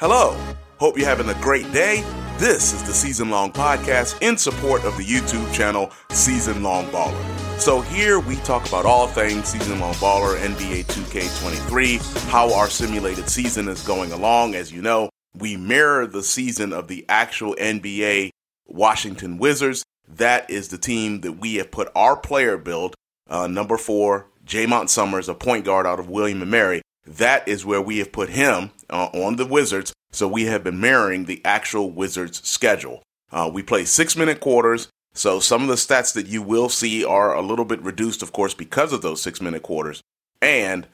Hello. Hope you're having a great day. This is the Season Long Podcast in support of the YouTube channel Season Long Baller. So, here we talk about all things Season Long Baller, NBA 2K23, how our simulated season is going along. As you know, we mirror the season of the actual NBA Washington Wizards. That is the team that we have put our player build, uh, number four, Jaymont Summerz, a point guard out of William & Mary. That is where we have put him uh, on the Wizards. So we have been mirroring the actual Wizards schedule. Uh, we play six minute quarters. So some of the stats that you will see are a little bit reduced, of course, because of those six minute quarters. And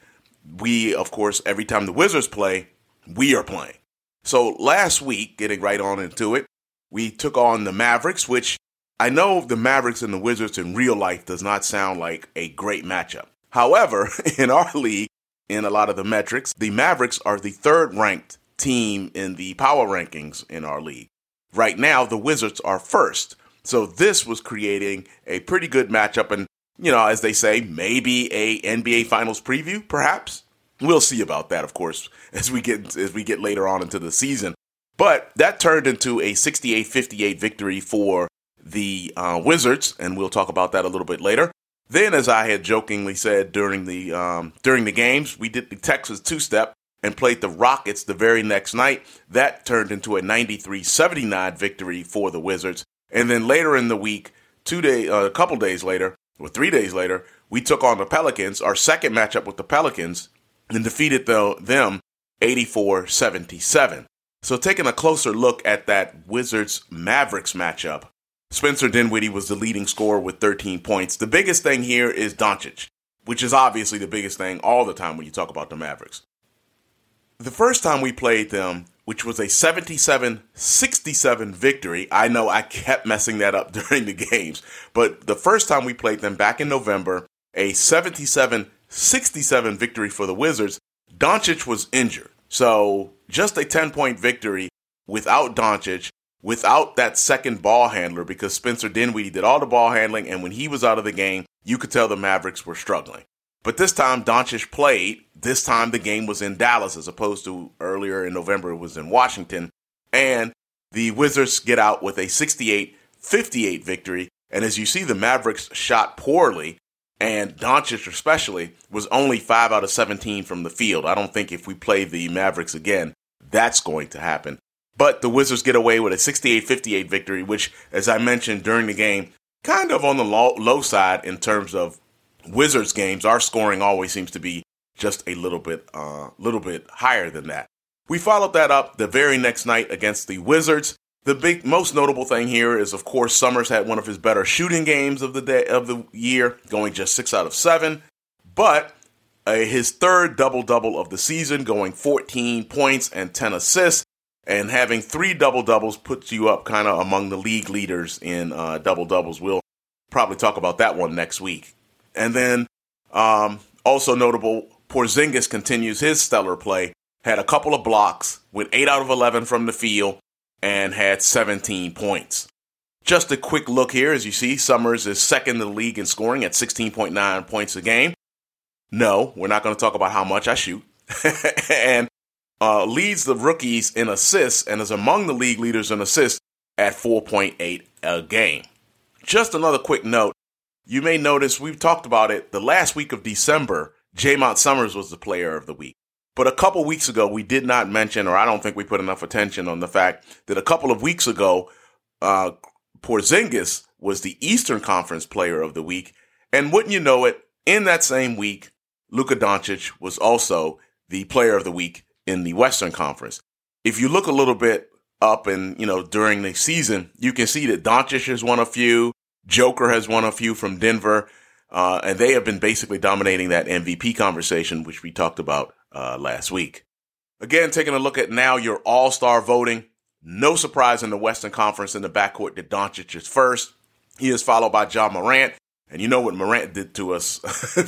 we, of course, every time the Wizards play, we are playing. So last week, getting right on into it, we took on the Mavericks, which I know the Mavericks and the Wizards in real life does not sound like a great matchup. However, in our league, in a lot of the metrics, the Mavericks are the third ranked team in the power rankings in our league. Right now, the Wizards are first. So this was creating a pretty good matchup and, you know, as they say, maybe a NBA finals preview, perhaps. We'll see about that, of course, as we get as we get later on into the season. But that turned into a 68-58 victory for the uh, Wizards, and we'll talk about that a little bit later. Then, as I had jokingly said during the um, during the games, we did the Texas two step, and played the Rockets the very next night. That turned into a 93-79 victory for the Wizards. And then later in the week, two day, uh, a couple days later, or three days later, we took on the Pelicans, our second matchup with the Pelicans, and defeated the, them 84-77. So taking a closer look at that Wizards Mavericks matchup, Spencer Dinwiddie was the leading scorer with 13 points. The biggest thing here is Doncic, which is obviously the biggest thing all the time when you talk about the Mavericks the first time we played them, which was a 77 67 victory, I know I kept messing that up during the games, but the first time we played them back in November, a 77 67 victory for the Wizards, Doncic was injured. So just a 10 point victory without Doncic, without that second ball handler, because Spencer Dinwiddie did all the ball handling, and when he was out of the game, you could tell the Mavericks were struggling. But this time, Doncic played. This time, the game was in Dallas as opposed to earlier in November, it was in Washington. And the Wizards get out with a 68 58 victory. And as you see, the Mavericks shot poorly, and Doncic, especially, was only 5 out of 17 from the field. I don't think if we play the Mavericks again, that's going to happen. But the Wizards get away with a 68 58 victory, which, as I mentioned during the game, kind of on the low, low side in terms of Wizards games, our scoring always seems to be just a little bit, uh, little bit higher than that. We followed that up the very next night against the Wizards. The big, most notable thing here is, of course, Summerz had one of his better shooting games of the day of the year, going just six out of seven. But uh, his third double double of the season, going 14 points and 10 assists, and having three double doubles puts you up kind of among the league leaders in uh, double doubles. We'll probably talk about that one next week. And then um, also notable, Porzingis continues his stellar play. Had a couple of blocks, went 8 out of 11 from the field, and had 17 points. Just a quick look here, as you see, Summerz is second in the league in scoring at 16.9 points a game. No, we're not going to talk about how much I shoot. and uh, leads the rookies in assists and is among the league leaders in assists at 4.8 a game. Just another quick note you may notice we've talked about it the last week of December. Jaymont Summerz was the player of the week. But a couple weeks ago, we did not mention, or I don't think we put enough attention on the fact that a couple of weeks ago, uh, Porzingis was the Eastern Conference player of the week. And wouldn't you know it, in that same week, Luka Doncic was also the player of the week in the Western Conference. If you look a little bit up and, you know, during the season, you can see that Doncic has won a few. Joker has won a few from Denver, uh, and they have been basically dominating that MVP conversation, which we talked about uh, last week. Again, taking a look at now your All Star voting. No surprise in the Western Conference in the backcourt that Doncic is first. He is followed by Ja Morant. And you know what Morant did to us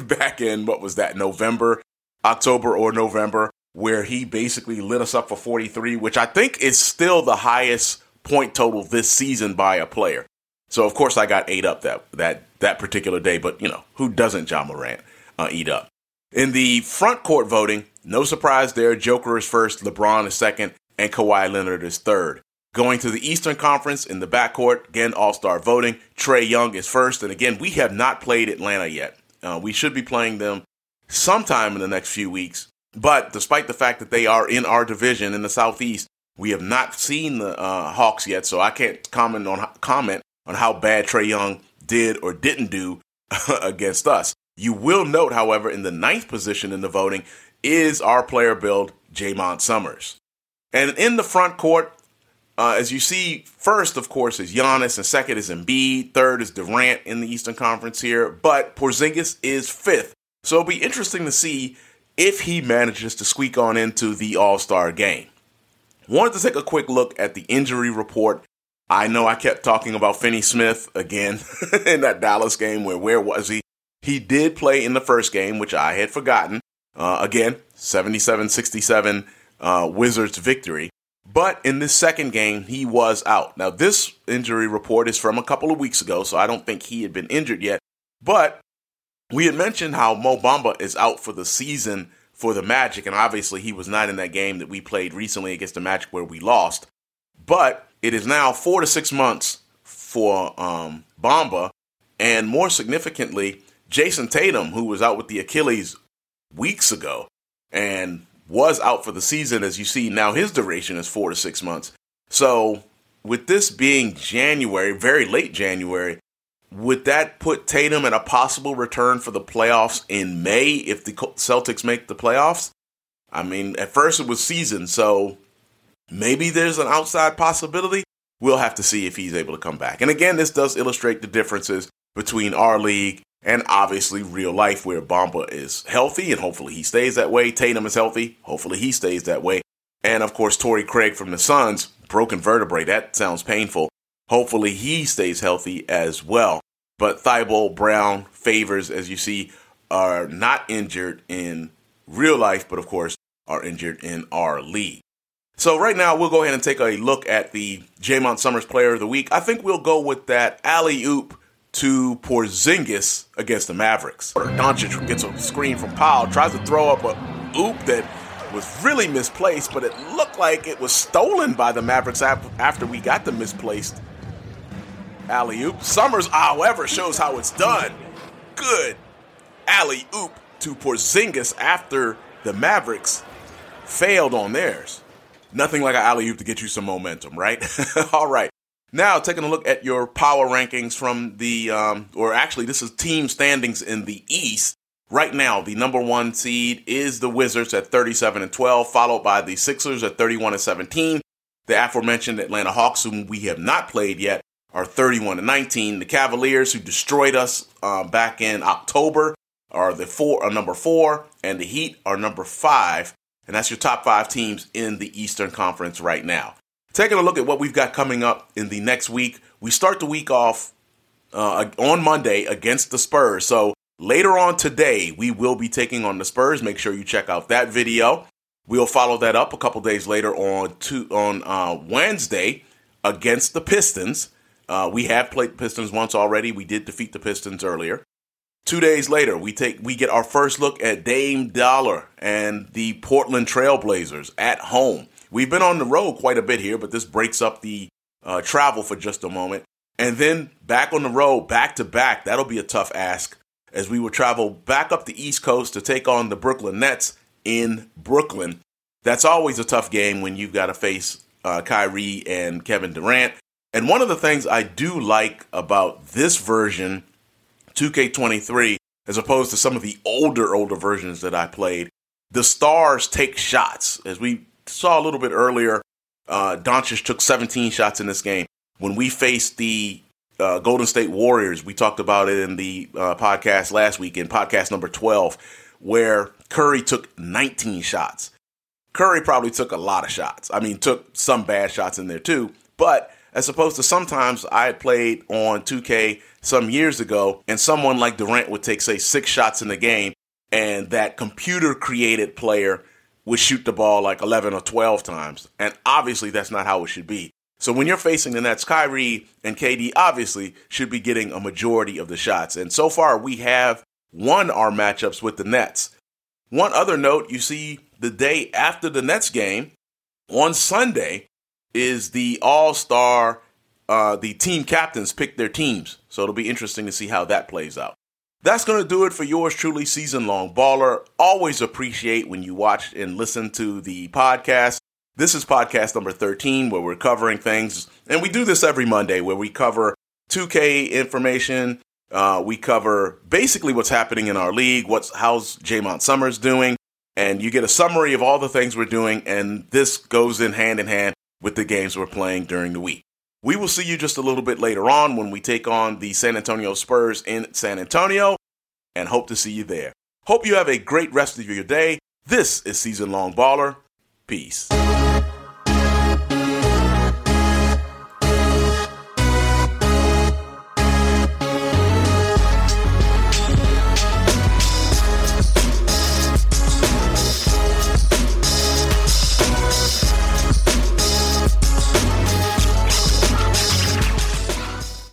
back in, what was that, November, October or November, where he basically lit us up for 43, which I think is still the highest point total this season by a player. So of course I got ate up that that that particular day, but you know who doesn't Ja Morant uh, eat up? In the front court voting, no surprise there. Joker is first, LeBron is second, and Kawhi Leonard is third. Going to the Eastern Conference in the backcourt, again, all star voting. Trae Young is first. And again, we have not played Atlanta yet. Uh, we should be playing them sometime in the next few weeks. But despite the fact that they are in our division in the Southeast, we have not seen the uh, Hawks yet, so I can't comment on comment on how bad Trae Young did or didn't do against us. You will note, however, in the ninth position in the voting is our player build, Jaymont Summerz. And in the front court, uh, as you see, first, of course, is Giannis, and second is Embiid. Third is Durant in the Eastern Conference here, but Porzingis is fifth. So it'll be interesting to see if he manages to squeak on into the All Star game. Wanted to take a quick look at the injury report. I know I kept talking about Finney Smith again in that Dallas game where where was he? He did play in the first game, which I had forgotten. Uh, again, 77 67 uh, Wizards victory. But in this second game, he was out. Now, this injury report is from a couple of weeks ago, so I don't think he had been injured yet. But we had mentioned how Mo Bamba is out for the season for the Magic, and obviously he was not in that game that we played recently against the Magic where we lost. But it is now four to six months for um, Bamba, and more significantly, Jayson Tatum, who was out with the Achilles weeks ago, and was out for the season. As you see, now his duration is four to six months. So, with this being January, very late January, would that put Tatum in a possible return for the playoffs in May if the Celtics make the playoffs? I mean, at first it was season, so maybe there's an outside possibility. We'll have to see if he's able to come back. And again, this does illustrate the differences between our league and obviously real life where Bamba is healthy and hopefully he stays that way. Tatum is healthy. Hopefully he stays that way. And of course, Torrey Craig from the Suns, broken vertebrae. That sounds painful. Hopefully he stays healthy as well. But Thybulle, Brown, Favors, as you see, are not injured in real life, but of course are injured in our league. So right now we'll go ahead and take a look at the Jaymont Summerz Player of the Week. I think we'll go with that alley oop to Porzingis against the Mavericks. Doncic gets a screen from Powell, tries to throw up a oop that was really misplaced, but it looked like it was stolen by the Mavericks after we got the misplaced alley oop. Summerz, however, shows how it's done. Good alley oop to Porzingis after the Mavericks failed on theirs. Nothing like an alley oop to get you some momentum, right? All right. Now, taking a look at your power rankings from the, um, or actually, this is team standings in the East. Right now, the number one seed is the Wizards at 37 and 12, followed by the Sixers at 31 and 17. The aforementioned Atlanta Hawks, whom we have not played yet, are 31 to 19. The Cavaliers, who destroyed us uh, back in October, are the four, are number four, and the Heat are number five. And that's your top five teams in the Eastern Conference right now. Taking a look at what we've got coming up in the next week, we start the week off uh, on Monday against the Spurs. So later on today, we will be taking on the Spurs. Make sure you check out that video. We'll follow that up a couple days later on on uh, Wednesday against the Pistons. Uh, we have played the Pistons once already. We did defeat the Pistons earlier. Two days later, we take we get our first look at Dame Dollar and the Portland Trailblazers at home. We've been on the road quite a bit here, but this breaks up the uh, travel for just a moment. And then back on the road, back to back. That'll be a tough ask as we will travel back up the East Coast to take on the Brooklyn Nets in Brooklyn. That's always a tough game when you've got to face uh, Kyrie and Kevin Durant. And one of the things I do like about this version, 2K23, as opposed to some of the older, older versions that I played, the stars take shots. As we saw a little bit earlier, uh, Doncic took 17 shots in this game. When we faced the uh, Golden State Warriors, we talked about it in the uh, podcast last week, in podcast number 12, where Curry took 19 shots. Curry probably took a lot of shots. I mean, took some bad shots in there too. But as opposed to sometimes I played on 2K some years ago, and someone like Durant would take, say, six shots in the game, and that computer created player would shoot the ball like 11 or 12 times. And obviously, that's not how it should be. So when you're facing the Nets, Kyrie and KD obviously should be getting a majority of the shots. And so far, we have won our matchups with the Nets. One other note you see the day after the Nets game, On Sunday is the All Star, uh, the team captains pick their teams. So it'll be interesting to see how that plays out. That's going to do it for yours truly, season long baller. Always appreciate when you watch and listen to the podcast. This is podcast number 13, where we're covering things, and we do this every Monday, where we cover 2K information. Uh, we cover basically what's happening in our league, what's how's Jaymont Summerz doing, and you get a summary of all the things we're doing, and this goes in hand in hand with the games we're playing during the week. We will see you just a little bit later on when we take on the San Antonio Spurs in San Antonio and hope to see you there. Hope you have a great rest of your day. This is Season Long Baller. Peace.